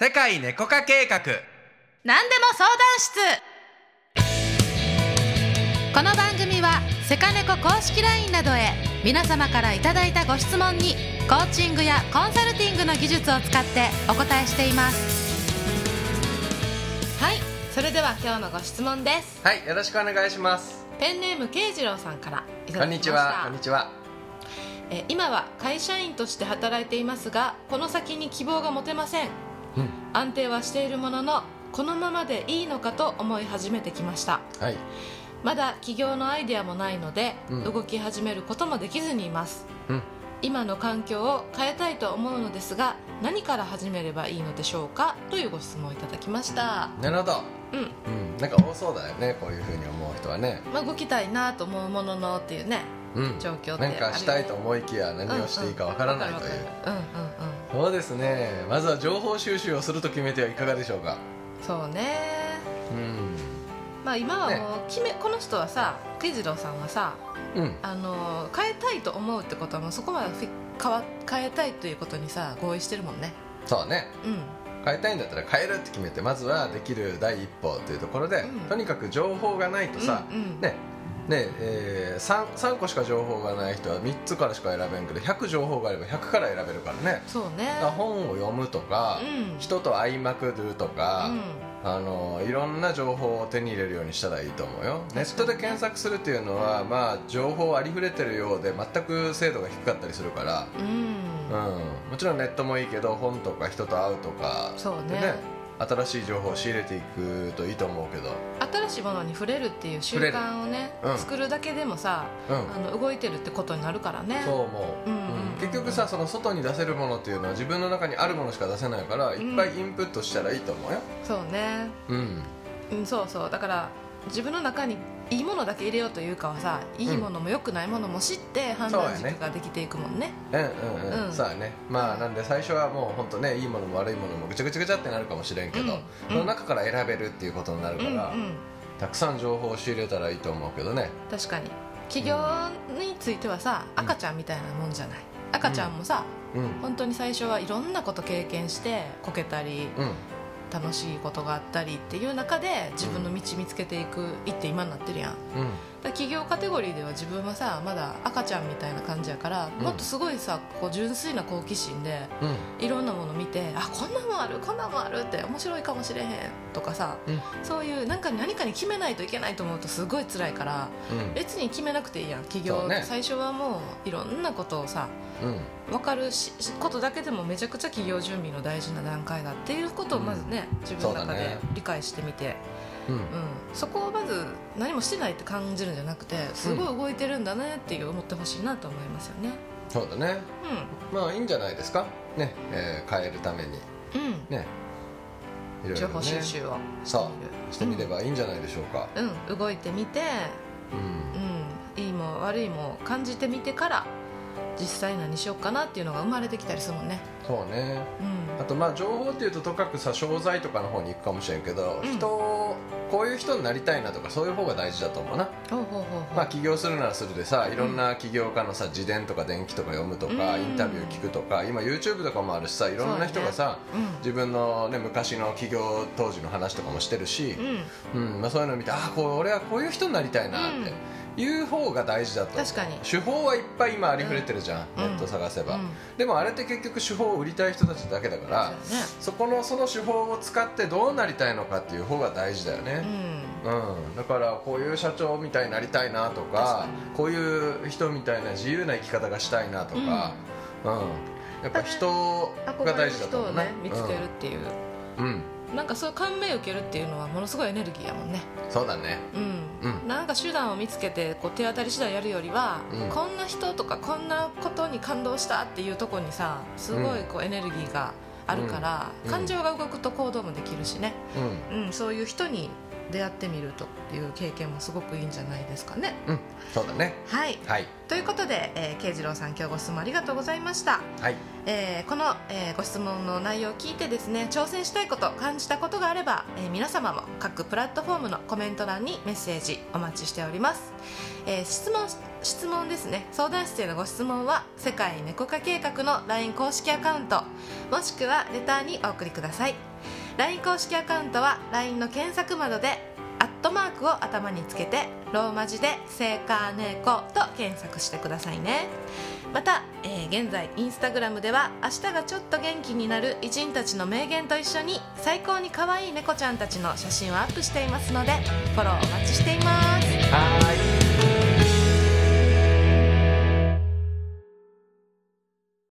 世界猫化計画。何でも相談室。この番組はセカネコ公式 LINE などへ皆様からいただいたご質問にコーチングやコンサルティングの技術を使ってお答えしています。はいそれでは今日のご質問です。はいよろしくお願いします。ペンネーム慶次郎さんからいたこんにちだきました。はこんにちは。えー今は会社員として働いていますがこの先に希望が持てませんうん。安定はしているもののこのままでいいのかと思い始めてきました。はい。まだ起業のアイデアもないので、うん。動き始めることもできずにいます。うん。今の環境を変えたいと思うのですが何から始めればいいのでしょうか？というご質問をいただきました。なるほど。うん。うん。なんか多そうだよねこういうふうに思う人はね。まあ動きたいなと思うもののっていうね。うん状況って。なんかしたいと思いきや何をしていいかわからないという。そうですね。まずは情報収集をすると決めてはいかがでしょうか。うんそうね。うん。まあ今はもう決め、この人はさ慶次郎さんはさうん。あの変えたいと思うってことはもうそこまで変わ変えたいということにさ合意してるもんね。そうね。うん。変えたいんだったら変えるって決めてまずはできる第一歩というところで、うん。とにかく情報がないとさ、うんうん。ねねえー、3, 3個しか情報がない人は3つからしか選べんけど100情報があれば100から選べるからね。そうね。本を読むとか、うん。人と会いまくるとか、うん。あのいろんな情報を手に入れるようにしたらいいと思うよ。ネットで検索するっていうのは、まあ、情報ありふれてるようで全く精度が低かったりするから、うん。うん、もちろんネットもいいけど本とか人と会うとか。そうでね新しい情報を仕入れていくといいと思うけど、新しいものに触れるっていう習慣をね、うん。作るだけでもさうん、あの動いてるってことになるからね。そう思う、結局さその外に出せるものっていうのは自分の中にあるものしか出せないから、いっぱいインプットしたらいいと思うよ。そうね。うん。うんそうそう。だから自分の中にいいものだけ入れようというかはさいいものも良くないものも知って判断軸ができていくもんね。うんうんうん、うん。そうやね。まあなんで最初はもう本当ねいいものも悪いものもぐちゃぐちゃぐちゃってなるかもしれんけど、うん。その中から選べるっていうことになるうんから、うん。たくさん情報を仕入れたらいいと思うけどね。確かに。起業についてはさうん。赤ちゃんみたいなもんじゃない。赤ちゃんもさ、うん。本当に最初はいろんなこと経験してこけたりうん楽しいことがあったりっていう中で自分の道見つけていくいって今になってるやん。うん。ら企業カテゴリーでは自分はさまだ赤ちゃんみたいな感じやから、うん。もっとすごいさこう純粋な好奇心でうん。いろんなもの見てあこんなあるこんなもんあるって面白いかもしれへんとかさうん。そういうなんか何かに決めないといけないと思うとすごい辛いからうん。別に決めなくていいやん起業、ね。最初はもういろんなことをさうん。分かるしことだけでもめちゃくちゃ企業準備の大事な段階だっていうことをまずね、自分の中で理解してみて。うん。うん、そこをまず何もしてないって感じるんじゃなくてすごい動いてるんだねっていう思ってほしいなと思いますよね。そうだね。まあいいんじゃないですか。ね、えー変えるためにうん。うんね。いろいろ情ね報収集を。そうしてみればいいんじゃないでしょうか。うん、動いてみて、うん。うん、いいも悪いも感じてみてから実際何しようかなっていうのが生まれてきたりするもんね。そうね。うん。あとまあ情報っていうととかくさ商材とかの方に行くかもしれんけど、うん。人をこういう人になりたいなとかそういう方が大事だと思うな。まあ起業するならするでさいろんな起業家のさ自伝とか伝記とか読むとか、うん。インタビュー聞くとか今 YouTube とかもあるしさいろんな人がさ、うん。自分の、ね、昔の起業当時の話とかもしてるし、うん。うんまあ、そういうのを見てああこう俺はこういう人になりたいなっていう方が大事だと確かに。手法はいっぱい今ありふれてるじゃん、うん。ネット探せば、うん。でもあれって結局手法を売りたい人たちだけだから、そこのその手法を使ってどうなりたいのかっていう方が大事だよね、うん。うん。だからこういう社長みたいになりたいなと確かかこういう人みたいな自由な生き方がしたいなとか、うん。やっぱ人が大事だと思うなね見つけるっていう、そう感銘を受けるっていうのはものすごいエネルギーやもんね。そうだね。うん、うん。なんか手段を見つけてこう手当たり次第やるよりは、うん。こんな人とかこんなことに感動したっていうところにさすごいこうエネルギーがあるから、うん。感情が動くと行動もできるしね、うん。うん、そういう人に出会ってみるという経験もすごくいいんじゃないですかね。うんそうだね。はい。はい。ということで、えー、慶次郎さん今日ご質問ありがとうございました、はい。えーこの、えーご質問の内容を聞いてですね挑戦したいこと感じたことがあれば、えー皆様も各プラットフォームのコメント欄にメッセージお待ちしております、えー質問質問ですね。相談室へのご質問は世界猫化計画の LINE 公式アカウントもしくはレターにお送りください LINE 公式アカウントは LINE の検索窓でアットマークを頭につけてローマ字で「セカーネコ」と検索してくださいね。また、えー現在インスタグラムでは明日がちょっと元気になる偉人たちの名言と一緒に最高に可愛い猫ちゃんたちの写真をアップしていますのでフォローお待ちしています。はい。